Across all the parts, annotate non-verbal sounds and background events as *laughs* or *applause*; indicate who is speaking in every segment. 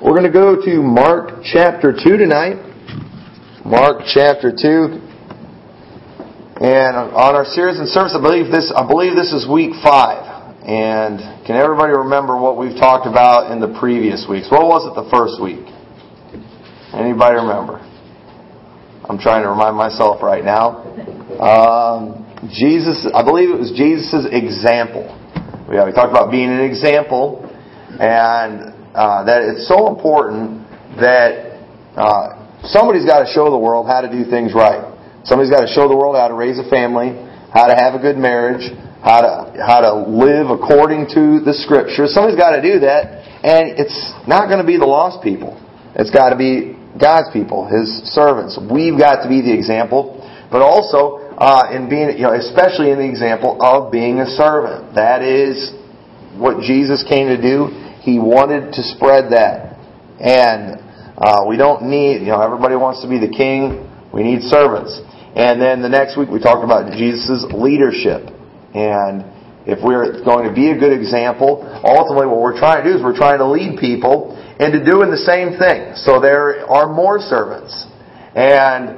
Speaker 1: We're going to go to Mark chapter 2 tonight. Mark chapter 2. And on our series in service, I believe this, I believe this is week 5. And can everybody remember what we've talked about in the previous weeks? What was it the first week? Anybody remember? I'm trying to remind myself right now. Um, Jesus, I believe it was Jesus' example. We, we talked about being an example and uh, that it's so important that uh, somebody's got to show the world how to do things right. Somebody's got to show the world how to raise a family, how to have a good marriage, how to how to live according to the scriptures. Somebody's got to do that, and it's not going to be the lost people. It's got to be God's people, His servants. We've got to be the example, but also uh, in being, you know, especially in the example of being a servant. That is what Jesus came to do. He wanted to spread that. And uh, we don't need, you know, everybody wants to be the king. We need servants. And then the next week we talked about Jesus' leadership. And if we're going to be a good example, ultimately what we're trying to do is we're trying to lead people into doing the same thing. So there are more servants. And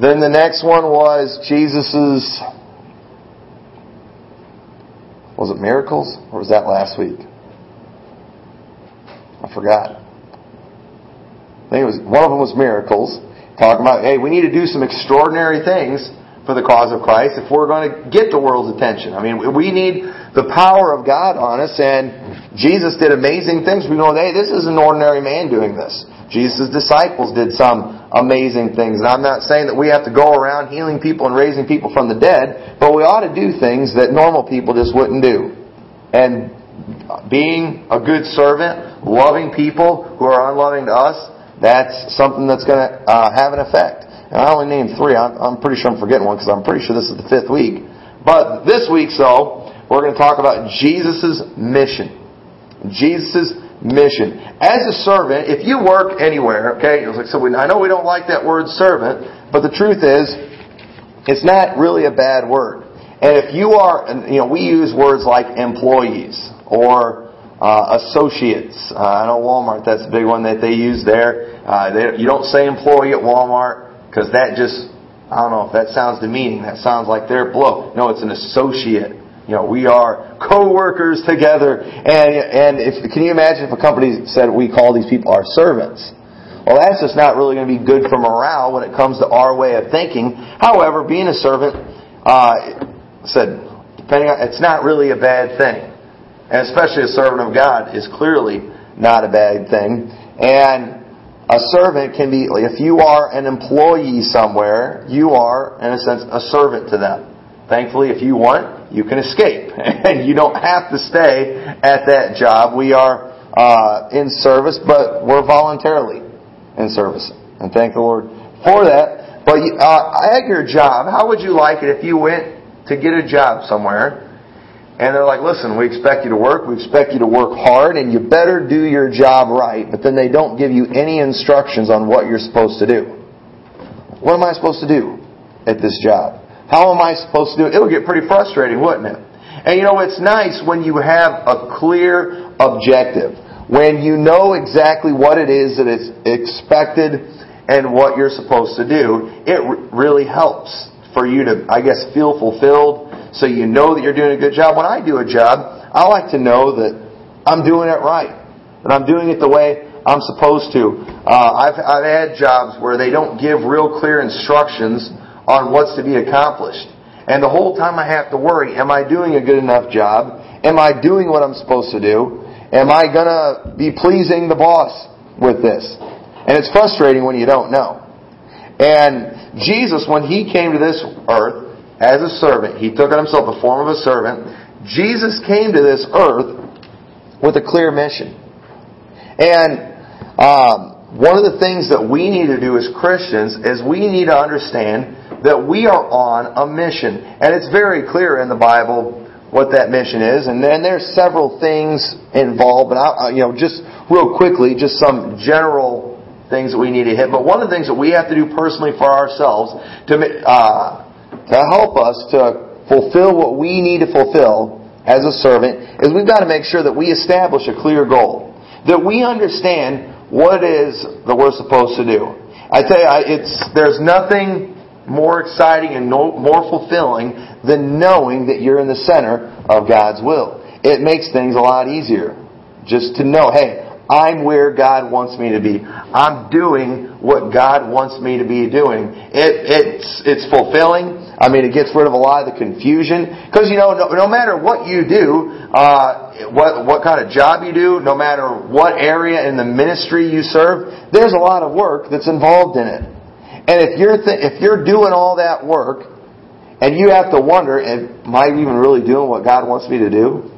Speaker 1: then the next one was Jesus' was it miracles or was that last week? Forgot. I think it was one of them was miracles, talking about hey, we need to do some extraordinary things for the cause of Christ if we're going to get the world's attention. I mean, we need the power of God on us, and Jesus did amazing things. We know, hey, this is an ordinary man doing this. Jesus' disciples did some amazing things. And I'm not saying that we have to go around healing people and raising people from the dead, but we ought to do things that normal people just wouldn't do. And being a good servant, loving people who are unloving to us, that's something that's going to uh, have an effect. And I only named three. I'm, I'm pretty sure I'm forgetting one because I'm pretty sure this is the fifth week. But this week, so, we're going to talk about Jesus' mission. Jesus' mission. As a servant, if you work anywhere, okay, so we, I know we don't like that word servant, but the truth is, it's not really a bad word. And if you are, you know, we use words like employees or uh, associates. Uh, I know Walmart, that's a big one that they use there. Uh, they, you don't say employee at Walmart because that just, I don't know if that sounds demeaning. That sounds like they're below. No, it's an associate. You know, we are co-workers together. And, and if, can you imagine if a company said we call these people our servants? Well, that's just not really going to be good for morale when it comes to our way of thinking. However, being a servant, uh, said, depending on, it's not really a bad thing. And especially a servant of God is clearly not a bad thing. And a servant can be, if you are an employee somewhere, you are, in a sense, a servant to them. Thankfully, if you want, you can escape. *laughs* and you don't have to stay at that job. We are uh, in service, but we're voluntarily in service. And thank the Lord for that. But uh, at your job, how would you like it if you went to get a job somewhere and they're like, listen, we expect you to work, we expect you to work hard, and you better do your job right, but then they don't give you any instructions on what you're supposed to do. What am I supposed to do at this job? How am I supposed to do it? It'll get pretty frustrating, wouldn't it? And you know, it's nice when you have a clear objective, when you know exactly what it is that is expected and what you're supposed to do. It really helps for you to, I guess, feel fulfilled so you know that you're doing a good job. When I do a job, I like to know that I'm doing it right, that I'm doing it the way I'm supposed to. Uh, I've, I've had jobs where they don't give real clear instructions on what's to be accomplished. And the whole time I have to worry, am I doing a good enough job? Am I doing what I'm supposed to do? Am I going to be pleasing the boss with this? And it's frustrating when you don't know. And Jesus, when He came to this earth, as a servant. He took on himself the form of a servant. Jesus came to this earth with a clear mission. And um, one of the things that we need to do as Christians is we need to understand that we are on a mission. And it's very clear in the Bible what that mission is. And then there's several things involved. But I, you know, just real quickly, just some general things that we need to hit. But one of the things that we have to do personally for ourselves to uh, to help us to fulfill what we need to fulfill as a servant is we've got to make sure that we establish a clear goal. That we understand what is that we're supposed to do. I tell you, it's, there's nothing more exciting and no, more fulfilling than knowing that you're in the center of God's will. It makes things a lot easier just to know, hey, I'm where God wants me to be. I'm doing what God wants me to be doing. It, it's, it's fulfilling. I mean, it gets rid of a lot of the confusion. Because, you know, no, no, matter what you do, uh, what, what kind of job you do, no matter what area in the ministry you serve, there's a lot of work that's involved in it. And if you're, th- if you're doing all that work, and you have to wonder, am I even really doing what God wants me to do?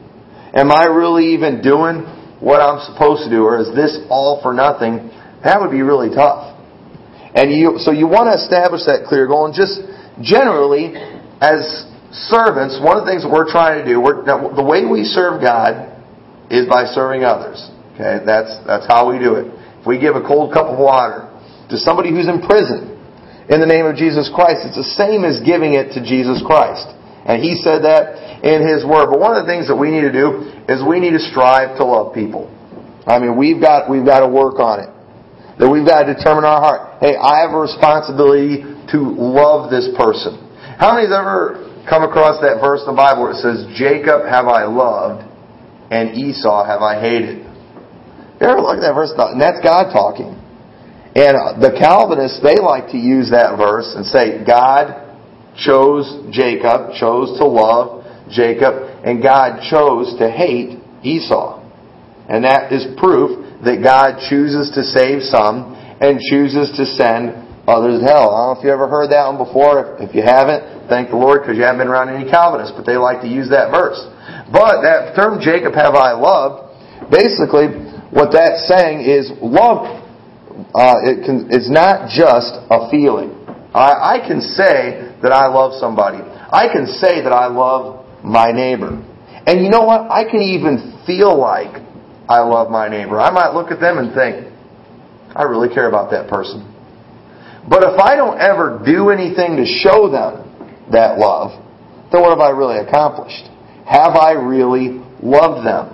Speaker 1: Am I really even doing what I'm supposed to do, or is this all for nothing? That would be really tough. And you, so you want to establish that clear goal. And just generally, as servants, one of the things that we're trying to do, now, the way we serve God is by serving others. Okay, that's that's how we do it. If we give a cold cup of water to somebody who's in prison in the name of Jesus Christ, it's the same as giving it to Jesus Christ. And He said that in His Word. But one of the things that we need to do is we need to strive to love people. I mean, we've got, we've got to work on it. That we've got to determine our heart. Hey, I have a responsibility to love this person. How many have ever come across that verse in the Bible where it says, Jacob have I loved and Esau have I hated? You ever look at that verse? And that's God talking. And the Calvinists, they like to use that verse and say, God chose Jacob, chose to love Jacob, and God chose to hate Esau. And that is proof that God chooses to save some and chooses to send others to hell. I don't know if you ever heard that one before. If you haven't, thank the Lord because you haven't been around any Calvinists, but they like to use that verse. But that term, Jacob have I loved, basically what that's saying is love uh, it can, it's not just a feeling. I, I can say that I love somebody. I can say that I love my neighbor. And you know what? I can even feel like I love my neighbor. I might look at them and think, I really care about that person. But if I don't ever do anything to show them that love, then what have I really accomplished? Have I really loved them?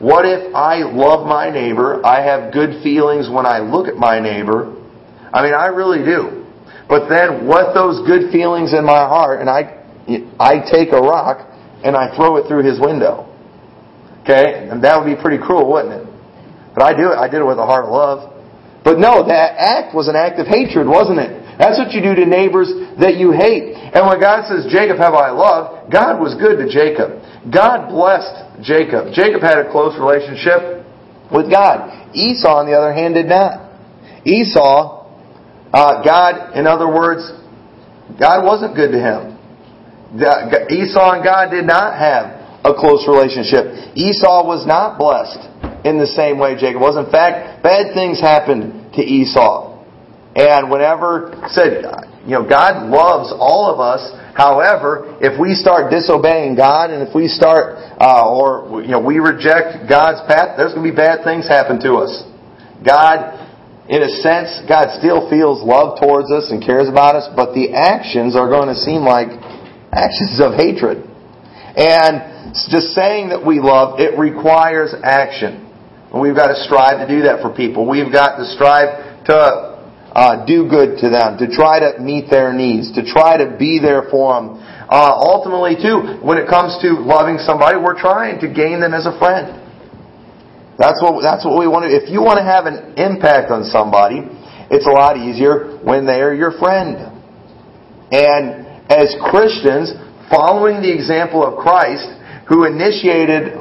Speaker 1: What if I love my neighbor? I have good feelings when I look at my neighbor. I mean, I really do. But then what those good feelings in my heart and I I take a rock and I throw it through his window. Okay? And that would be pretty cruel, wouldn't it? But I do it. I did it with a heart of love. But no, that act was an act of hatred, wasn't it? That's what you do to neighbors that you hate. And when God says, Jacob have I loved, God was good to Jacob. God blessed Jacob. Jacob had a close relationship with God. Esau, on the other hand, did not. Esau, uh, God, in other words, God wasn't good to him. Esau and God did not have a close relationship. Esau was not blessed in the same way Jacob was. In fact, bad things happened to Esau. And whenever said, you know, God loves all of us. However, if we start disobeying God and if we start, uh, or you know, we reject God's path, there's going to be bad things happen to us. God, in a sense, God still feels love towards us and cares about us, but the actions are going to seem like actions of hatred. And just saying that we love, it requires action. And we've got to strive to do that for people. We've got to strive to uh, do good to them, to try to meet their needs, to try to be there for them. Uh, ultimately, too, when it comes to loving somebody, we're trying to gain them as a friend. That's what, that's what we want to do. If you want to have an impact on somebody, it's a lot easier when they are your friend. And as Christians, following the example of Christ, who initiated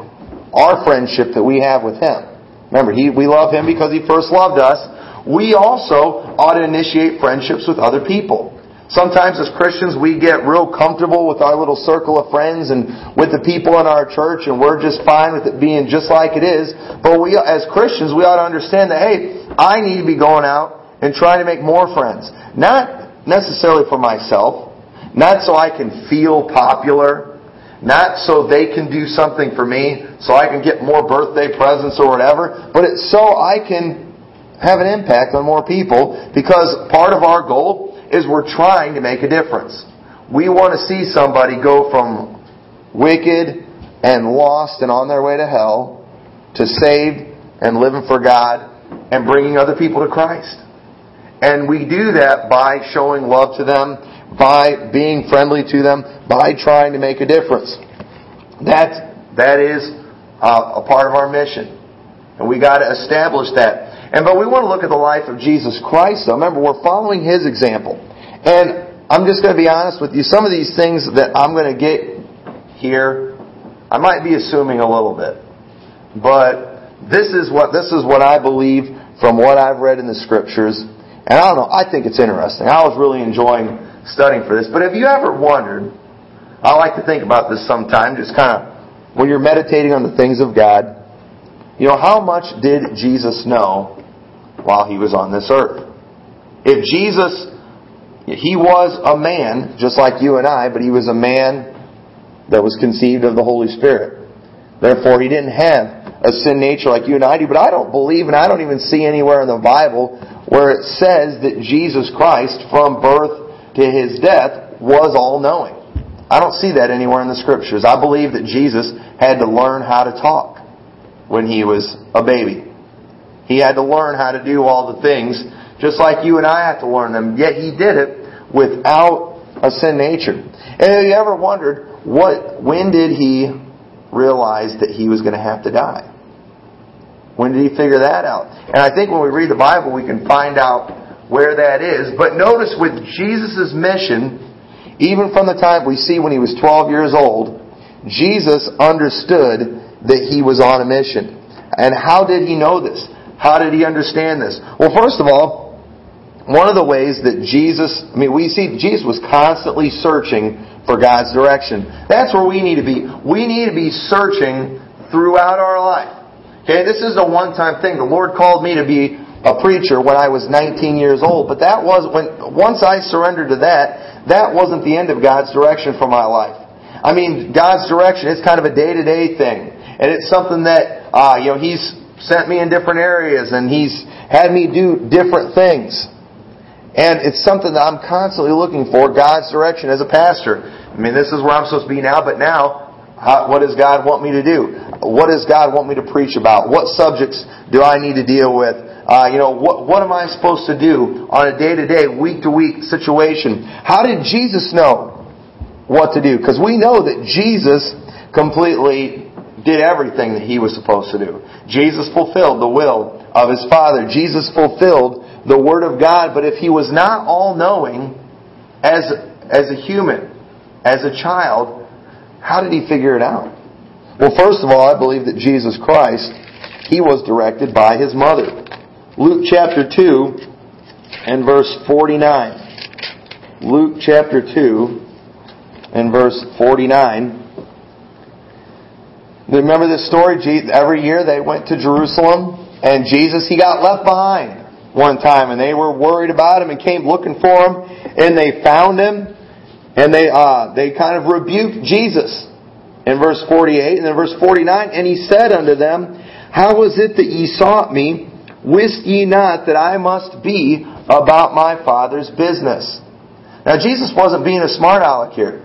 Speaker 1: our friendship that we have with Him. Remember, he, we love Him because He first loved us. We also ought to initiate friendships with other people. Sometimes as Christians we get real comfortable with our little circle of friends and with the people in our church and we're just fine with it being just like it is. But we, as Christians, we ought to understand that, hey, I need to be going out and trying to make more friends. Not necessarily for myself, not so I can feel popular. Not so they can do something for me, so I can get more birthday presents or whatever, but it's so I can have an impact on more people because part of our goal is we're trying to make a difference. We want to see somebody go from wicked and lost and on their way to hell to saved and living for God and bringing other people to Christ. And we do that by showing love to them, by being friendly to them, by trying to make a difference. That, that is uh, a part of our mission. And we got to establish that. And but we want to look at the life of Jesus Christ though. Remember, we're following his example. And I'm just going to be honest with you. Some of these things that I'm going to get here, I might be assuming a little bit. But this is what this is what I believe from what I've read in the scriptures. And I don't know, I think it's interesting. I was really enjoying studying for this. But have you ever wondered, I like to think about this sometime, just kind of when you're meditating on the things of God, you know, how much did Jesus know while he was on this earth? If Jesus, he was a man, just like you and I, but he was a man that was conceived of the Holy Spirit. Therefore, he didn't have a sin nature like you and I do. But I don't believe, and I don't even see anywhere in the Bible where it says that Jesus Christ, from birth to his death, was all knowing. I don't see that anywhere in the scriptures. I believe that Jesus had to learn how to talk when he was a baby. He had to learn how to do all the things just like you and I have to learn them. Yet he did it without a sin nature. And have you ever wondered what when did he realize that he was going to have to die. When did he figure that out? And I think when we read the Bible, we can find out where that is. But notice with Jesus' mission, even from the time we see when he was 12 years old, Jesus understood that he was on a mission. And how did he know this? How did he understand this? Well, first of all, one of the ways that Jesus, I mean, we see Jesus was constantly searching for God's direction. That's where we need to be. We need to be searching throughout our life. Okay, this is a one-time thing. The Lord called me to be a preacher when I was 19 years old, but that was when once I surrendered to that, that wasn't the end of God's direction for my life. I mean, God's direction is kind of a day-to-day thing, and it's something that uh, you know He's sent me in different areas, and He's had me do different things. And it's something that I'm constantly looking for, God's direction as a pastor. I mean, this is where I'm supposed to be now, but now, how, what does God want me to do? What does God want me to preach about? What subjects do I need to deal with? Uh, you know, what, what am I supposed to do on a day-to-day, week-to-week situation? How did Jesus know what to do? Because we know that Jesus completely did everything that he was supposed to do. Jesus fulfilled the will of his Father. Jesus fulfilled the Word of God, but if he was not all knowing as, as a human, as a child, how did he figure it out? Well, first of all, I believe that Jesus Christ, he was directed by his mother. Luke chapter 2 and verse 49. Luke chapter 2 and verse 49. Remember this story? Every year they went to Jerusalem and Jesus, he got left behind one time and they were worried about him and came looking for him and they found him and they uh, they kind of rebuked Jesus in verse 48 and then verse 49 and he said unto them how was it that ye sought me wist ye not that I must be about my father's business now Jesus wasn't being a smart aleck here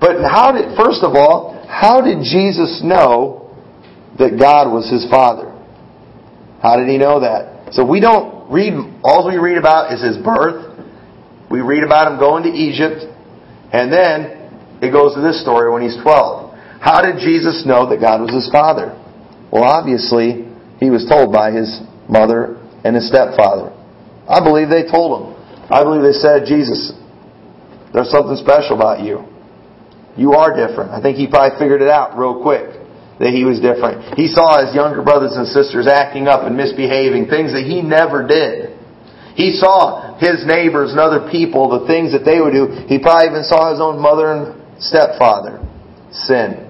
Speaker 1: but how did first of all how did Jesus know that God was his father how did he know that so we don't read, all we read about is his birth. We read about him going to Egypt. And then it goes to this story when he's 12. How did Jesus know that God was his father? Well, obviously, he was told by his mother and his stepfather. I believe they told him. I believe they said, Jesus, there's something special about you. You are different. I think he probably figured it out real quick that he was different. He saw his younger brothers and sisters acting up and misbehaving, things that he never did. He saw his neighbors and other people, the things that they would do. He probably even saw his own mother and stepfather sin.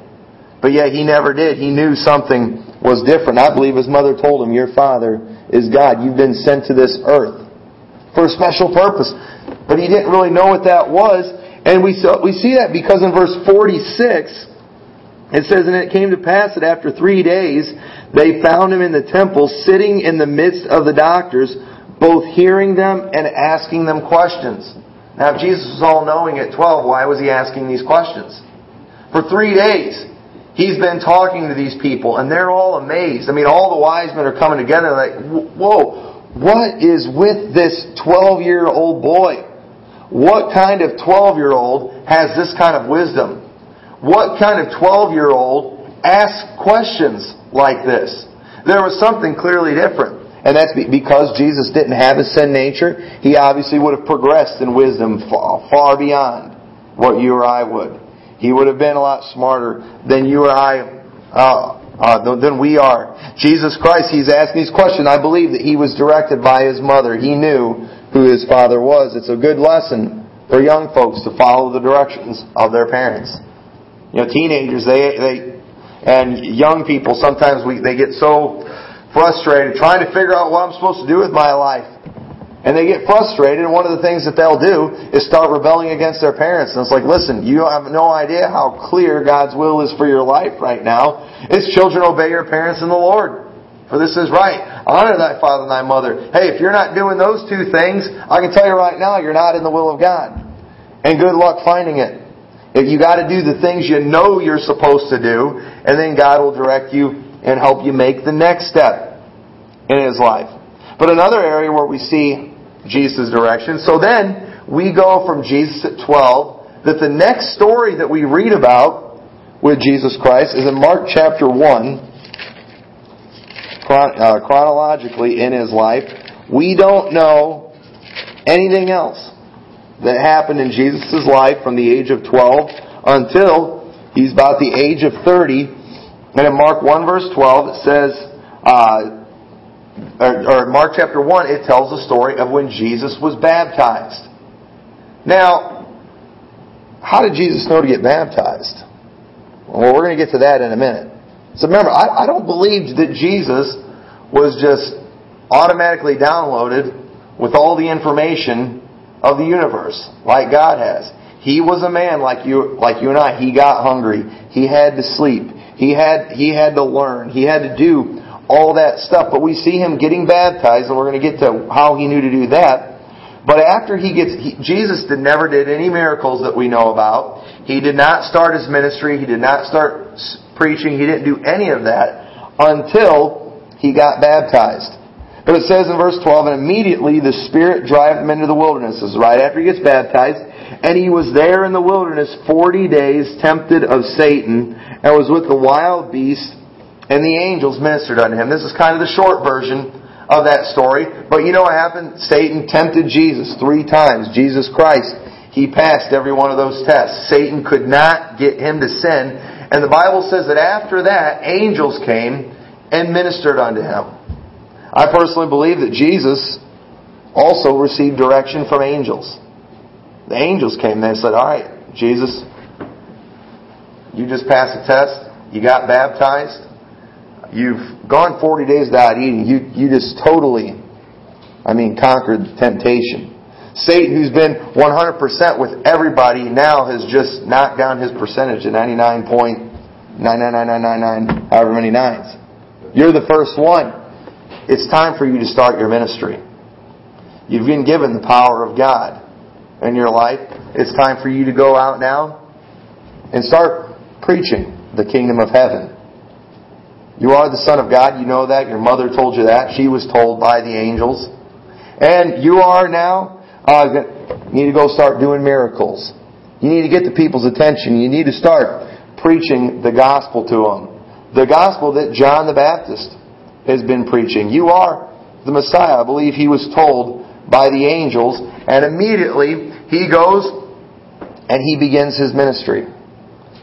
Speaker 1: But yet he never did. He knew something was different. I believe his mother told him, Your father is God. You've been sent to this earth for a special purpose. But he didn't really know what that was. And we, saw, we see that because in verse 46, it says, And it came to pass that after three days they found him in the temple, sitting in the midst of the doctors, both hearing them and asking them questions. Now, if Jesus was all knowing at 12, why was he asking these questions? For three days, he's been talking to these people, and they're all amazed. I mean, all the wise men are coming together like, whoa, what is with this 12 year old boy? What kind of 12 year old has this kind of wisdom? What kind of 12 year old asks questions like this? There was something clearly different. And that's because Jesus didn't have a sin nature. He obviously would have progressed in wisdom far, beyond what you or I would. He would have been a lot smarter than you or I, uh, uh, than we are. Jesus Christ, He's asking these questions. I believe that He was directed by His mother. He knew who His Father was. It's a good lesson for young folks to follow the directions of their parents. You know, teenagers, they, they, and young people, sometimes we, they get so frustrated trying to figure out what I'm supposed to do with my life. And they get frustrated, and one of the things that they'll do is start rebelling against their parents. And it's like, listen, you have no idea how clear God's will is for your life right now. It's children obey your parents in the Lord. For this is right. Honor thy father and thy mother. Hey, if you're not doing those two things, I can tell you right now, you're not in the will of God. And good luck finding it. If you got to do the things you know you're supposed to do, and then God will direct you and help you make the next step in His life. But another area where we see Jesus' direction. So then we go from Jesus at 12 that the next story that we read about with Jesus Christ is in Mark chapter 1 uh, chronologically in his life. We don't know anything else that happened in Jesus' life from the age of 12 until he's about the age of 30. And in Mark 1 verse 12 it says, uh, or, or Mark chapter 1, it tells the story of when Jesus was baptized. Now, how did Jesus know to get baptized? Well, we're going to get to that in a minute. So remember, I, I don't believe that Jesus was just automatically downloaded with all the information of the universe like God has. He was a man like you, like you and I. He got hungry. He had to sleep. He had, he had to learn. He had to do all that stuff. But we see him getting baptized, and we're going to get to how he knew to do that. But after he gets, he, Jesus did, never did any miracles that we know about. He did not start his ministry. He did not start preaching. He didn't do any of that until he got baptized. But it says in verse 12, and immediately the Spirit drove him into the wilderness. This is right after he gets baptized. And he was there in the wilderness forty days, tempted of Satan, and was with the wild beasts, and the angels ministered unto him. This is kind of the short version of that story. But you know what happened? Satan tempted Jesus three times. Jesus Christ, he passed every one of those tests. Satan could not get him to sin. And the Bible says that after that, angels came and ministered unto him. I personally believe that Jesus also received direction from angels. The angels came there and said, All right, Jesus, you just passed the test. You got baptized. You've gone 40 days without eating. You, you just totally, I mean, conquered temptation. Satan, who's been 100% with everybody, now has just knocked down his percentage to 99.99999, however many nines. You're the first one. It's time for you to start your ministry. You've been given the power of God in your life. It's time for you to go out now and start preaching the kingdom of heaven. You are the Son of God. You know that. Your mother told you that. She was told by the angels. And you are now, uh, you need to go start doing miracles. You need to get the people's attention. You need to start preaching the gospel to them. The gospel that John the Baptist has been preaching. You are the Messiah. I believe he was told by the angels. And immediately he goes and he begins his ministry.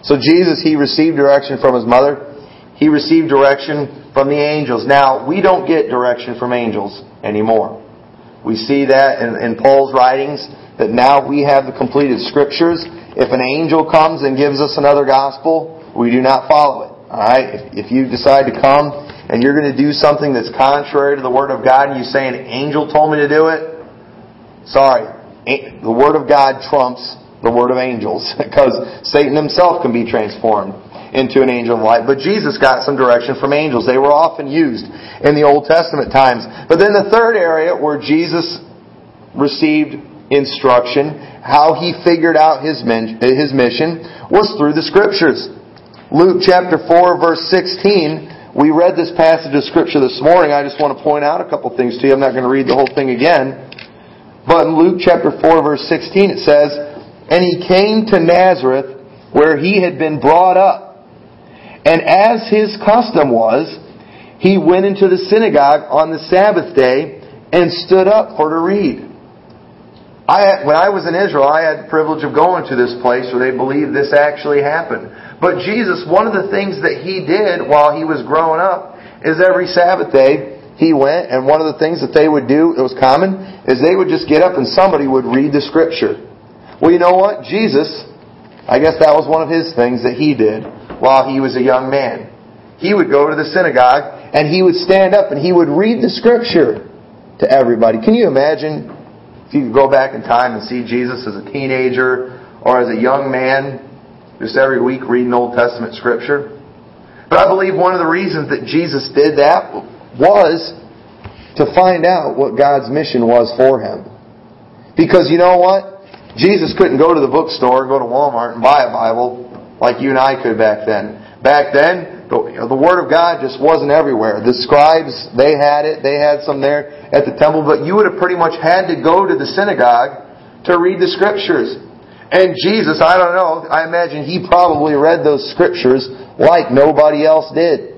Speaker 1: So Jesus, he received direction from his mother. He received direction from the angels. Now, we don't get direction from angels anymore. We see that in, in Paul's writings that now we have the completed scriptures. If an angel comes and gives us another gospel, we do not follow it. Alright? If, if you decide to come and you're going to do something that's contrary to the Word of God and you say an angel told me to do it, sorry. The Word of God trumps the Word of angels *laughs* because Satan himself can be transformed into an angel of light. But Jesus got some direction from angels. They were often used in the Old Testament times. But then the third area where Jesus received instruction, how he figured out his, his mission, was through the Scriptures. Luke chapter 4 verse 16, we read this passage of Scripture this morning. I just want to point out a couple things to you. I'm not going to read the whole thing again. But in Luke chapter 4 verse 16 it says, And he came to Nazareth where he had been brought up. And as his custom was, he went into the synagogue on the Sabbath day and stood up for to read. I, when I was in Israel, I had the privilege of going to this place where they believe this actually happened. But Jesus, one of the things that he did while he was growing up is every Sabbath day he went, and one of the things that they would do, it was common, is they would just get up and somebody would read the scripture. Well, you know what? Jesus, I guess that was one of his things that he did while he was a young man. He would go to the synagogue and he would stand up and he would read the scripture to everybody. Can you imagine if you could go back in time and see Jesus as a teenager or as a young man, just every week reading Old Testament scripture? But I believe one of the reasons that Jesus did that was to find out what God's mission was for him. Because you know what? Jesus couldn't go to the bookstore, go to Walmart and buy a Bible like you and I could back then. Back then, the, the Word of God just wasn't everywhere. The scribes, they had it. They had some there at the temple, but you would have pretty much had to go to the synagogue to read the Scriptures. And Jesus, I don't know, I imagine he probably read those Scriptures like nobody else did.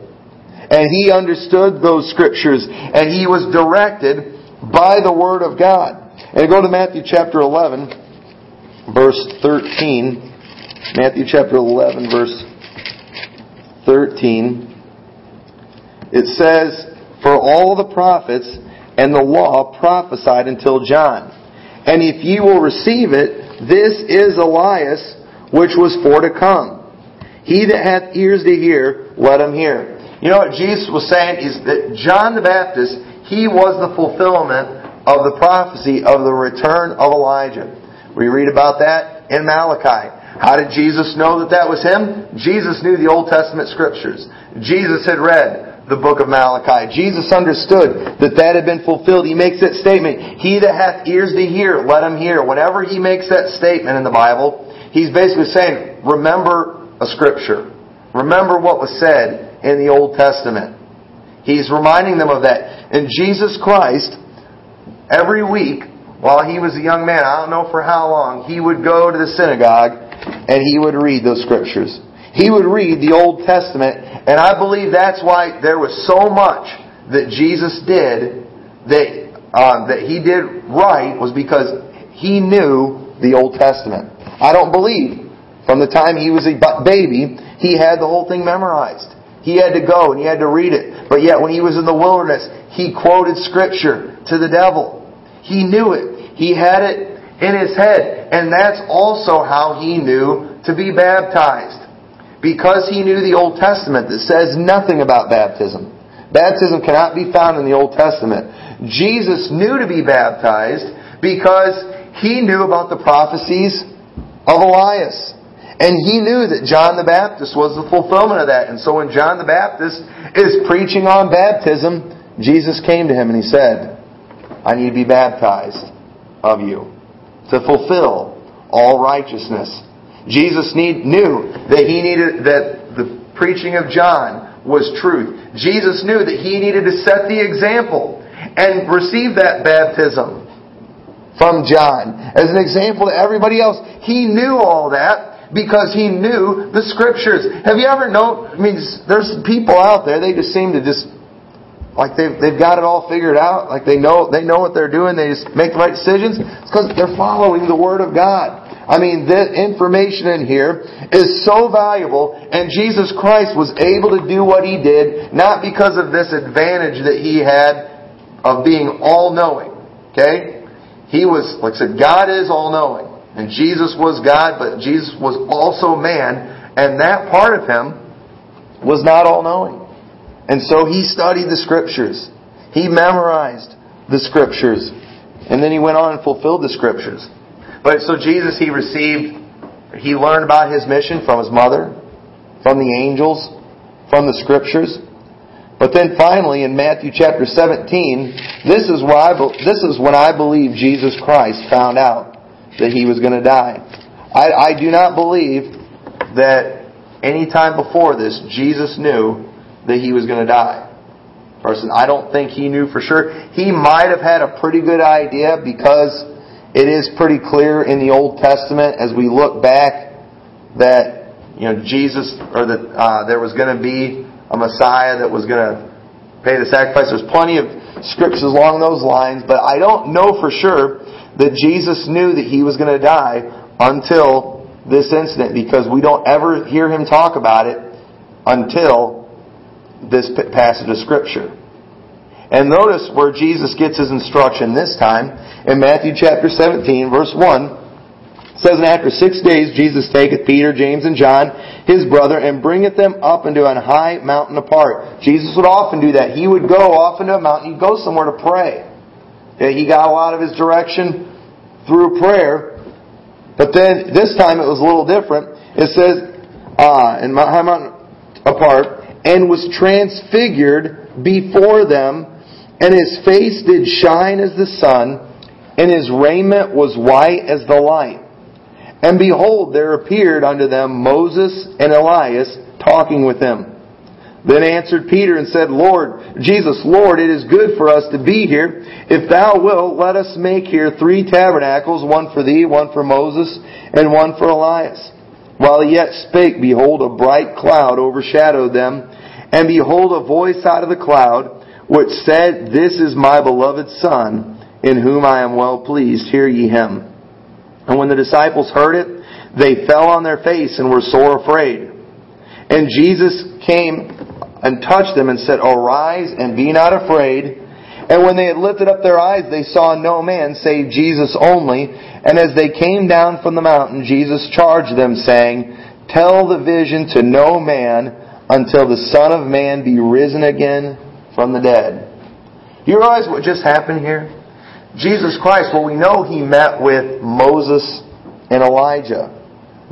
Speaker 1: And he understood those Scriptures, and he was directed by the Word of God. And go to Matthew chapter 11, verse 13. Matthew chapter 11, verse 13, it says, For all the prophets and the law prophesied until John. And if ye will receive it, this is Elias, which was for to come. He that hath ears to hear, let him hear. You know what Jesus was saying is that John the Baptist, he was the fulfillment of the prophecy of the return of Elijah. We read about that in Malachi. How did Jesus know that that was him? Jesus knew the Old Testament scriptures. Jesus had read the book of Malachi. Jesus understood that that had been fulfilled. He makes that statement, He that hath ears to hear, let him hear. Whenever he makes that statement in the Bible, he's basically saying, remember a scripture. Remember what was said in the Old Testament. He's reminding them of that. And Jesus Christ, every week, while he was a young man, I don't know for how long, he would go to the synagogue and he would read those scriptures. He would read the Old Testament, and I believe that's why there was so much that Jesus did that uh, that he did right was because he knew the Old Testament. I don't believe from the time he was a baby he had the whole thing memorized. He had to go and he had to read it. But yet when he was in the wilderness, he quoted scripture to the devil. He knew it. He had it in his head. And that's also how he knew to be baptized. Because he knew the Old Testament that says nothing about baptism. Baptism cannot be found in the Old Testament. Jesus knew to be baptized because he knew about the prophecies of Elias. And he knew that John the Baptist was the fulfillment of that. And so when John the Baptist is preaching on baptism, Jesus came to him and he said, I need to be baptized of you to fulfill all righteousness. Jesus need, knew that he needed that the preaching of John was truth. Jesus knew that he needed to set the example and receive that baptism from John as an example to everybody else. He knew all that because he knew the scriptures. Have you ever known? I mean, there's people out there. They just seem to just like they've, they've got it all figured out, like they know, they know what they're doing, they just make the right decisions, it's because they're following the Word of God. I mean, the information in here is so valuable, and Jesus Christ was able to do what He did, not because of this advantage that He had of being all-knowing. Okay? He was, like I said, God is all-knowing. And Jesus was God, but Jesus was also man, and that part of Him was not all-knowing. And so he studied the scriptures. He memorized the scriptures. And then he went on and fulfilled the scriptures. But so Jesus, he received, he learned about his mission from his mother, from the angels, from the scriptures. But then finally in Matthew chapter 17, this is, why, this is when I believe Jesus Christ found out that he was going to die. I, I do not believe that any time before this, Jesus knew that he was going to die. Person, I don't think he knew for sure. He might have had a pretty good idea because it is pretty clear in the Old Testament as we look back that you know Jesus or that uh, there was going to be a Messiah that was going to pay the sacrifice. There's plenty of scriptures along those lines, but I don't know for sure that Jesus knew that he was going to die until this incident because we don't ever hear him talk about it until this passage of Scripture. And notice where Jesus gets his instruction this time in Matthew chapter 17, verse 1. It says, And after six days Jesus taketh Peter, James, and John, his brother, and bringeth them up into an high mountain apart. Jesus would often do that. He would go off into a mountain. He'd go somewhere to pray. He got a lot of his direction through prayer. But then this time it was a little different. It says, uh, in high mountain apart, and was transfigured before them, and his face did shine as the sun, and his raiment was white as the light. And behold, there appeared unto them Moses and Elias talking with him. Then answered Peter and said, Lord, Jesus, Lord, it is good for us to be here. If thou wilt, let us make here three tabernacles, one for thee, one for Moses, and one for Elias. While he yet spake, behold, a bright cloud overshadowed them, and behold, a voice out of the cloud, which said, This is my beloved Son, in whom I am well pleased. Hear ye him. And when the disciples heard it, they fell on their face and were sore afraid. And Jesus came and touched them and said, Arise and be not afraid. And when they had lifted up their eyes, they saw no man save Jesus only. And as they came down from the mountain, Jesus charged them, saying, Tell the vision to no man until the Son of Man be risen again from the dead. Do you realize what just happened here? Jesus Christ, well, we know he met with Moses and Elijah.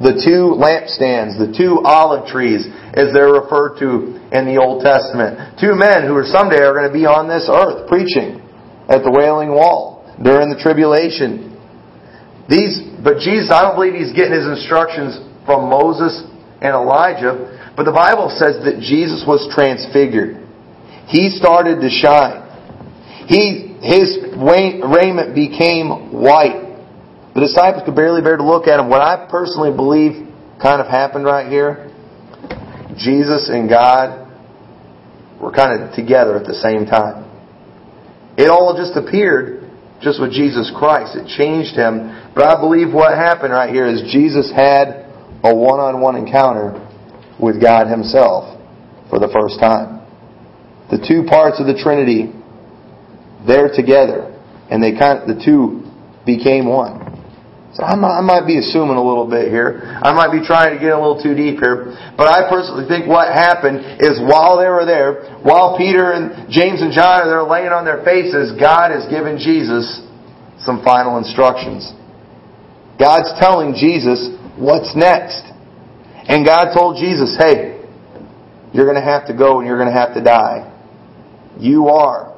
Speaker 1: The two lampstands, the two olive trees, as they're referred to in the Old Testament. Two men who are someday are going to be on this earth preaching at the Wailing Wall during the tribulation. These, but Jesus, I don't believe he's getting his instructions from Moses and Elijah, but the Bible says that Jesus was transfigured. He started to shine. He, his raiment became white. The disciples could barely bear to look at him. What I personally believe kind of happened right here Jesus and God were kind of together at the same time. It all just appeared just with Jesus Christ. It changed him. But I believe what happened right here is Jesus had a one on one encounter with God Himself for the first time. The two parts of the Trinity, they're together. And they kind of, the two became one. So I might, I might be assuming a little bit here. I might be trying to get a little too deep here. But I personally think what happened is while they were there, while Peter and James and John are there laying on their faces, God has given Jesus some final instructions. God's telling Jesus what's next. And God told Jesus, hey, you're going to have to go and you're going to have to die. You are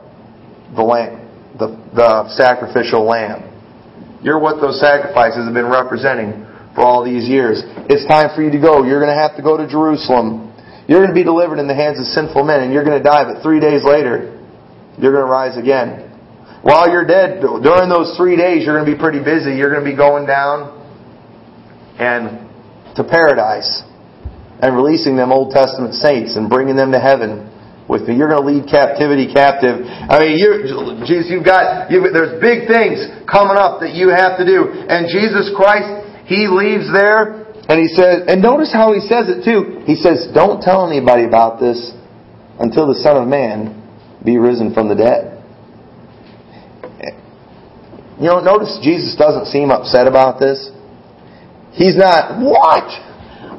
Speaker 1: the lamb, the, the sacrificial lamb. You're what those sacrifices have been representing for all these years. It's time for you to go. You're going to have to go to Jerusalem. You're going to be delivered in the hands of sinful men and you're going to die, but three days later, you're going to rise again. While you're dead, during those three days, you're going to be pretty busy. You're going to be going down and to paradise and releasing them Old Testament saints and bringing them to heaven with me. You're going to lead captivity captive. I mean, you, Jesus, you've got, you've, there's big things coming up that you have to do. And Jesus Christ, He leaves there and He says, and notice how He says it too. He says, don't tell anybody about this until the Son of Man be risen from the dead. You know, notice Jesus doesn't seem upset about this. He's not, what?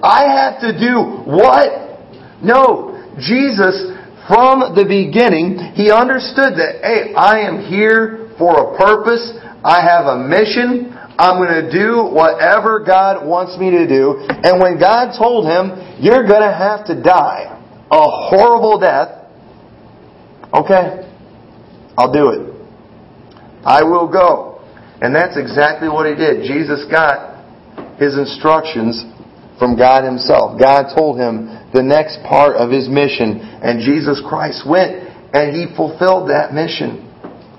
Speaker 1: I have to do what? No, Jesus from the beginning, he understood that, hey, I am here for a purpose. I have a mission. I'm going to do whatever God wants me to do. And when God told him, you're going to have to die a horrible death, okay, I'll do it. I will go. And that's exactly what he did. Jesus got his instructions from God Himself. God told him the next part of His mission, and Jesus Christ went and He fulfilled that mission.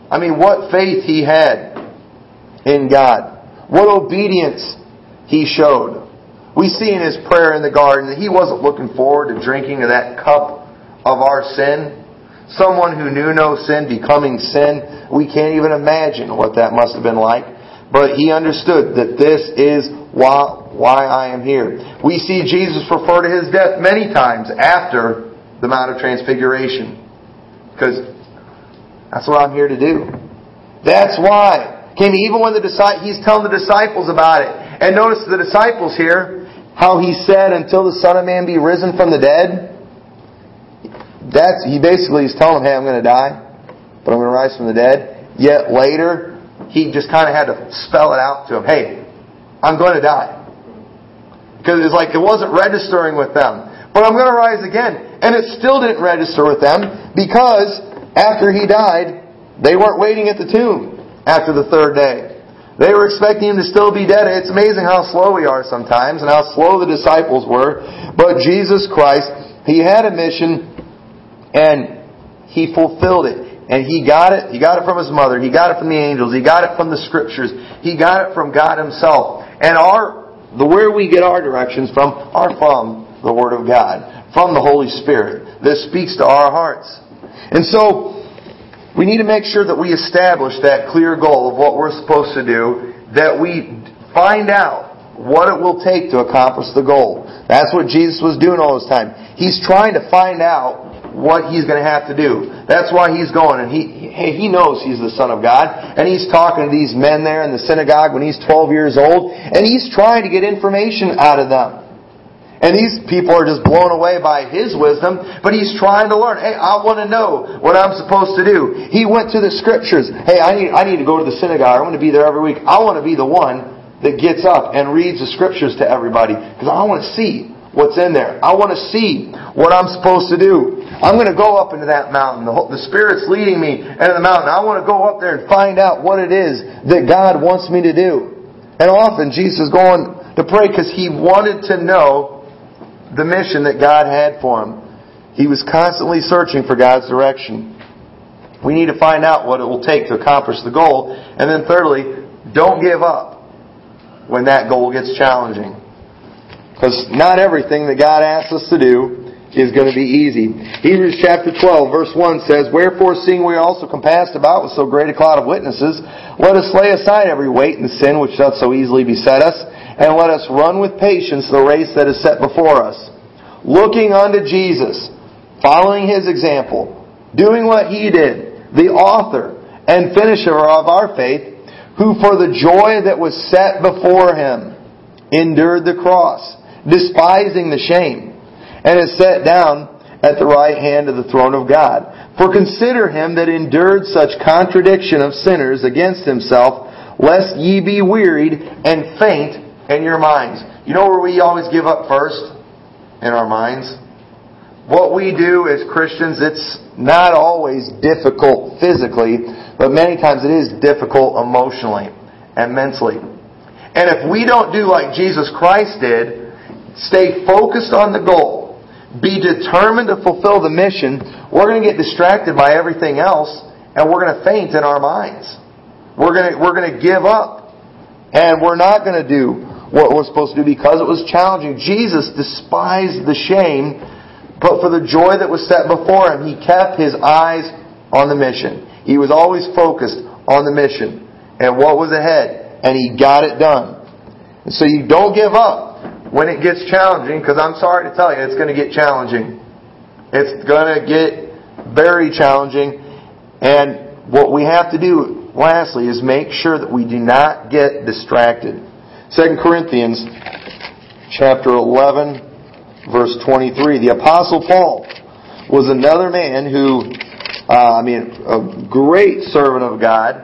Speaker 1: I mean, what faith He had in God. What obedience He showed. We see in His prayer in the garden that He wasn't looking forward to drinking of that cup of our sin. Someone who knew no sin becoming sin. We can't even imagine what that must have been like. But He understood that this is why why I am here. We see Jesus refer to his death many times after the Mount of Transfiguration. Because that's what I'm here to do. That's why. Even when the he's telling the disciples about it. And notice the disciples here, how he said, until the Son of Man be risen from the dead. That's, he basically is telling them, hey, I'm going to die, but I'm going to rise from the dead. Yet later, he just kind of had to spell it out to them. Hey, I'm going to die. Because it's like it wasn't registering with them. But I'm going to rise again. And it still didn't register with them because after he died, they weren't waiting at the tomb after the third day. They were expecting him to still be dead. It's amazing how slow we are sometimes and how slow the disciples were. But Jesus Christ, He had a mission and He fulfilled it. And He got it. He got it from His mother. He got it from the angels. He got it from the scriptures. He got it from God Himself. And our the where we get our directions from are from the Word of God, from the Holy Spirit that speaks to our hearts. And so, we need to make sure that we establish that clear goal of what we're supposed to do, that we find out what it will take to accomplish the goal. That's what Jesus was doing all this time. He's trying to find out what he's going to have to do. That's why he's going, and he he knows he's the Son of God, and he's talking to these men there in the synagogue when he's 12 years old, and he's trying to get information out of them. And these people are just blown away by his wisdom, but he's trying to learn. Hey, I want to know what I'm supposed to do. He went to the scriptures. Hey, I need, I need to go to the synagogue. I want to be there every week. I want to be the one that gets up and reads the scriptures to everybody because I want to see what's in there. I want to see what I'm supposed to do. I'm going to go up into that mountain. The, Spirit's leading me into the mountain. I want to go up there and find out what it is that God wants me to do. And often Jesus is going to pray because he wanted to know the mission that God had for him. He was constantly searching for God's direction. We need to find out what it will take to accomplish the goal. And then thirdly, don't give up when that goal gets challenging. Because not everything that God asks us to do is going to be easy. Hebrews chapter 12 verse 1 says, Wherefore seeing we are also compassed about with so great a cloud of witnesses, let us lay aside every weight and sin which doth so easily beset us, and let us run with patience the race that is set before us. Looking unto Jesus, following His example, doing what He did, the author and finisher of our faith, who for the joy that was set before Him endured the cross, despising the shame, and is set down at the right hand of the throne of God. For consider him that endured such contradiction of sinners against himself, lest ye be wearied and faint in your minds. You know where we always give up first? In our minds. What we do as Christians, it's not always difficult physically, but many times it is difficult emotionally and mentally. And if we don't do like Jesus Christ did, Stay focused on the goal. Be determined to fulfill the mission. We're going to get distracted by everything else and we're going to faint in our minds. We're going to, we're going to give up. And we're not going to do what we're supposed to do because it was challenging. Jesus despised the shame, but for the joy that was set before him, he kept his eyes on the mission. He was always focused on the mission and what was ahead, and he got it done. And so you don't give up when it gets challenging, because I'm sorry to tell you, it's going to get challenging. It's going to get very challenging. And what we have to do, lastly, is make sure that we do not get distracted. 2 Corinthians chapter 11, verse 23. The Apostle Paul was another man who, uh, I mean, a great servant of God,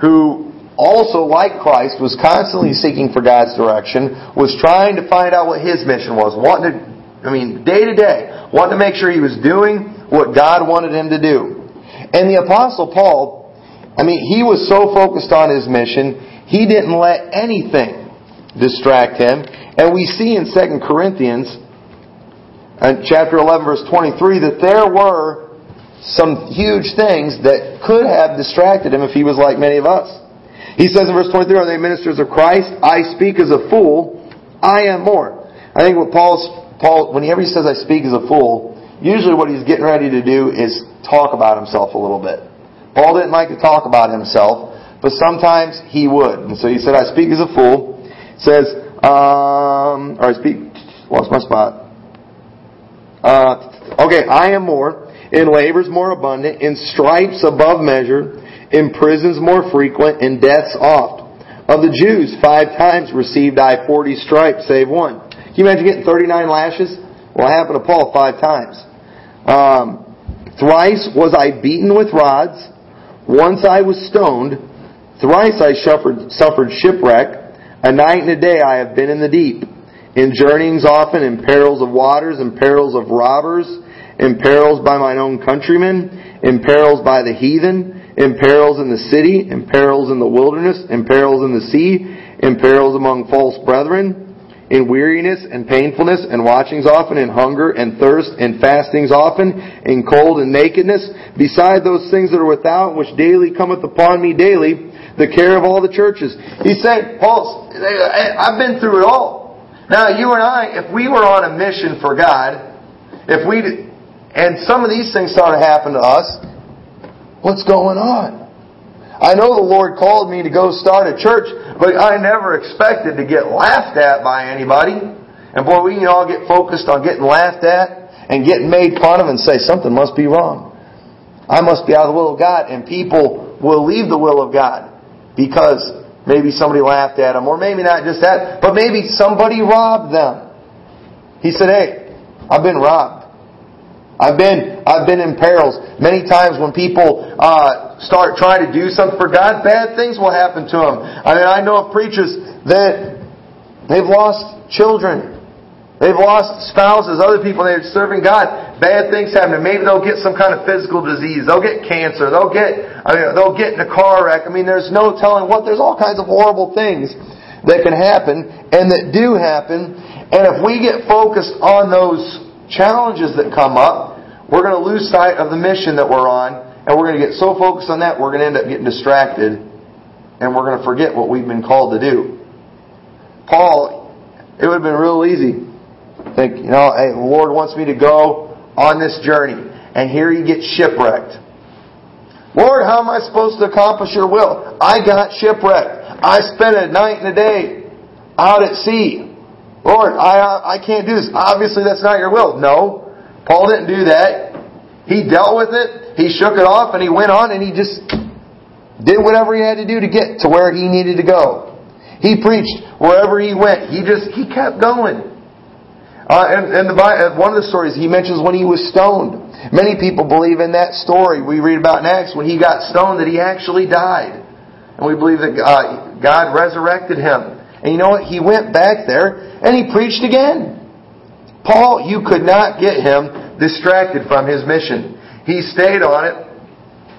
Speaker 1: who also, like Christ, was constantly seeking for God's direction, was trying to find out what his mission was, wanting to, I mean, day to day, wanting to make sure he was doing what God wanted him to do. And the Apostle Paul, I mean, he was so focused on his mission, he didn't let anything distract him, And we see in 2 Corinthians, uh, chapter 11, verse 23, that there were some huge things that could have distracted him if he was like many of us. He says in verse 23, Are they ministers of Christ? I speak as a fool. I am more. I think what Paul's, Paul, whenever he says I speak as a fool, usually what he's getting ready to do is talk about himself a little bit. Paul didn't like to talk about himself, but sometimes he would. And so he said, I speak as a fool. Says, um, or I speak, lost my spot. Uh, okay, I am more, in labors more abundant, in stripes above measure, in prisons more frequent, in deaths oft. Of the Jews, five times received I forty stripes, save one. Can you imagine getting 39 lashes? Well, it happened to Paul five times. Um, thrice was I beaten with rods. Once I was stoned. Thrice I suffered, suffered shipwreck. A night and a day I have been in the deep. In journeyings often, in perils of waters, in perils of robbers, in perils by mine own countrymen, in perils by the heathen, in perils in the city, in perils in the wilderness, in perils in the sea, in perils among false brethren, in weariness and painfulness, and watchings often, in hunger and thirst, and fastings often, in cold and nakedness, beside those things that are without, which daily cometh upon me daily, the care of all the churches. He said, Paul, I've been through it all. Now, you and I, if we were on a mission for God, if we, and some of these things started to happen to us, what's going on? I know the Lord called me to go start a church, but I never expected to get laughed at by anybody. And boy, we can all get focused on getting laughed at and getting made fun of and say something must be wrong. I must be out of the will of God. And people will leave the will of God because maybe somebody laughed at them, or maybe not just that, but maybe somebody robbed them. He said, Hey, I've been robbed. I've been, I've been in perils. Many times when people uh, start trying to do something for God, bad things will happen to them. I mean, I know of preachers that they've lost children. They've lost spouses, other people, they're serving God. Bad things happen. Maybe they'll get some kind of physical disease. They'll get cancer. They'll get, I mean, they'll get in a car wreck. I mean, there's no telling what. There's all kinds of horrible things that can happen and that do happen. And if we get focused on those challenges that come up, we're going to lose sight of the mission that we're on, and we're going to get so focused on that, we're going to end up getting distracted, and we're going to forget what we've been called to do. Paul, it would have been real easy. Think, you know, hey, the Lord wants me to go on this journey, and here he gets shipwrecked. Lord, how am I supposed to accomplish your will? I got shipwrecked. I spent a night and a day out at sea. Lord, I, I can't do this. Obviously, that's not your will. No. Paul didn't do that. He dealt with it, he shook it off, and he went on and he just did whatever he had to do to get to where he needed to go. He preached wherever he went. He just, he kept going. Uh, and, and the, one of the stories he mentions when he was stoned. Many people believe in that story we read about next when he got stoned that he actually died. And we believe that uh, God resurrected him. And you know what? He went back there and he preached again. Paul, you could not get him distracted from his mission. He stayed on it.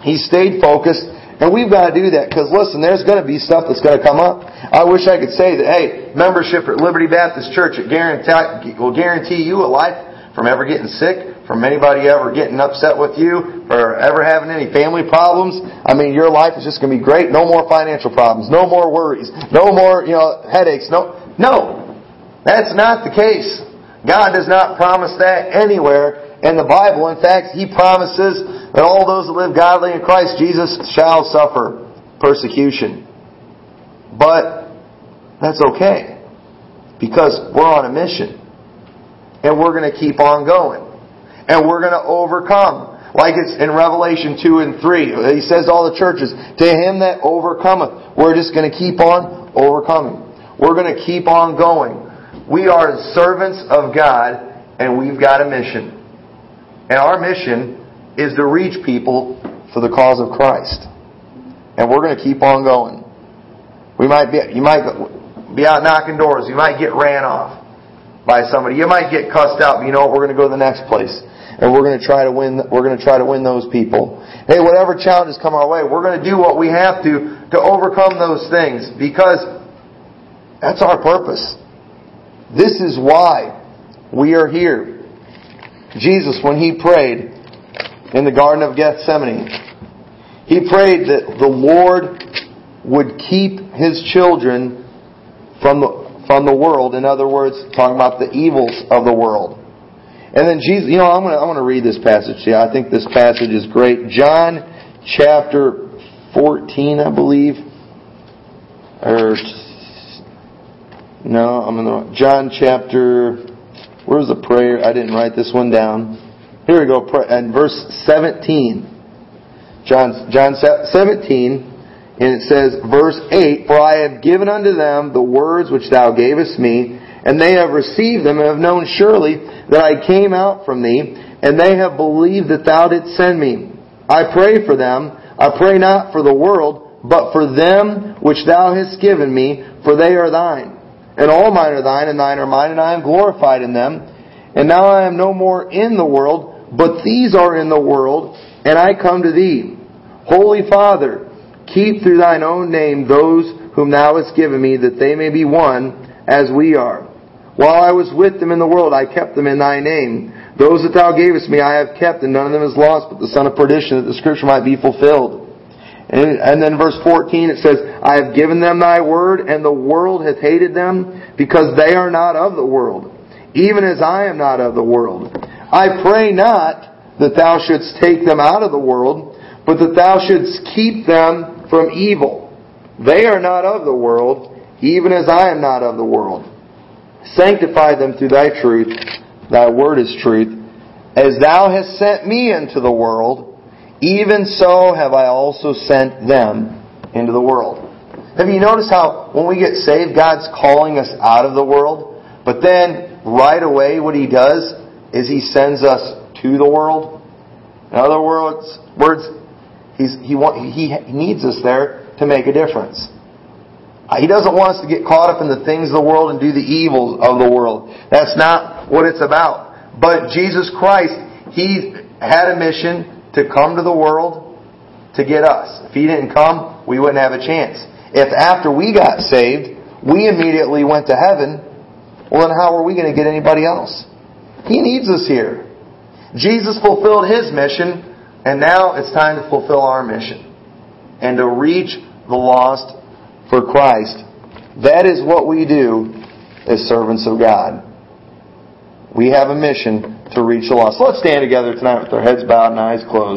Speaker 1: He stayed focused. And we've got to do that because listen, there's going to be stuff that's going to come up. I wish I could say that, hey, membership at Liberty Baptist Church it guarantee, will guarantee you a life from ever getting sick, from anybody ever getting upset with you, or ever having any family problems. I mean, your life is just going to be great. No more financial problems. No more worries. No more, you know, headaches. No, no. That's not the case. God does not promise that anywhere in the Bible. In fact, He promises that all those that live godly in Christ Jesus shall suffer persecution. But that's okay. Because we're on a mission. And we're going to keep on going. And we're going to overcome. Like it's in Revelation 2 and 3. He says all the churches, to him that overcometh. We're just going to keep on overcoming. We're going to keep on going. We are servants of God and we've got a mission. And our mission is to reach people for the cause of Christ. And we're going to keep on going. We might be, you might be out knocking doors. You might get ran off by somebody. You might get cussed out, but you know what? We're going to go to the next place. And we're going to try to win, we're going to try to win those people. Hey, whatever challenges come our way, we're going to do what we have to to overcome those things because that's our purpose. This is why we are here. Jesus, when he prayed in the Garden of Gethsemane, he prayed that the Lord would keep his children from the, from the world. In other words, talking about the evils of the world. And then Jesus, you know, I'm going to, I'm going to read this passage you. I think this passage is great. John chapter 14, I believe. Or, no, I'm in the John chapter, where's the prayer? I didn't write this one down. Here we go, and verse 17. John, John 17, and it says, verse 8, For I have given unto them the words which thou gavest me, and they have received them, and have known surely that I came out from thee, and they have believed that thou didst send me. I pray for them. I pray not for the world, but for them which thou hast given me, for they are thine. And all mine are thine, and thine are mine, and I am glorified in them. And now I am no more in the world, but these are in the world, and I come to thee. Holy Father, keep through thine own name those whom thou hast given me, that they may be one as we are. While I was with them in the world, I kept them in thy name. Those that thou gavest me I have kept, and none of them is lost, but the son of perdition, that the scripture might be fulfilled. And, and then verse 14 it says, I have given them thy word, and the world hath hated them, because they are not of the world, even as I am not of the world. I pray not that thou shouldst take them out of the world, but that thou shouldst keep them from evil. They are not of the world, even as I am not of the world. Sanctify them through thy truth. Thy word is truth. As thou hast sent me into the world, even so have I also sent them into the world. Have you noticed how when we get saved, God's calling us out of the world, but then right away what He does is He sends us to the world? In other words, words He's, he, want, he needs us there to make a difference. Uh, he doesn't want us to get caught up in the things of the world and do the evils of the world. That's not what it's about. But Jesus Christ, He had a mission to come to the world to get us. If He didn't come, we wouldn't have a chance. If after we got saved, we immediately went to heaven, well then how are we going to get anybody else? He needs us here. Jesus fulfilled His mission and now it's time to fulfill our mission and to reach the lost for Christ. That is what we do as servants of God. We have a mission to reach the lost. let's stand together tonight with our heads bowed and eyes closed.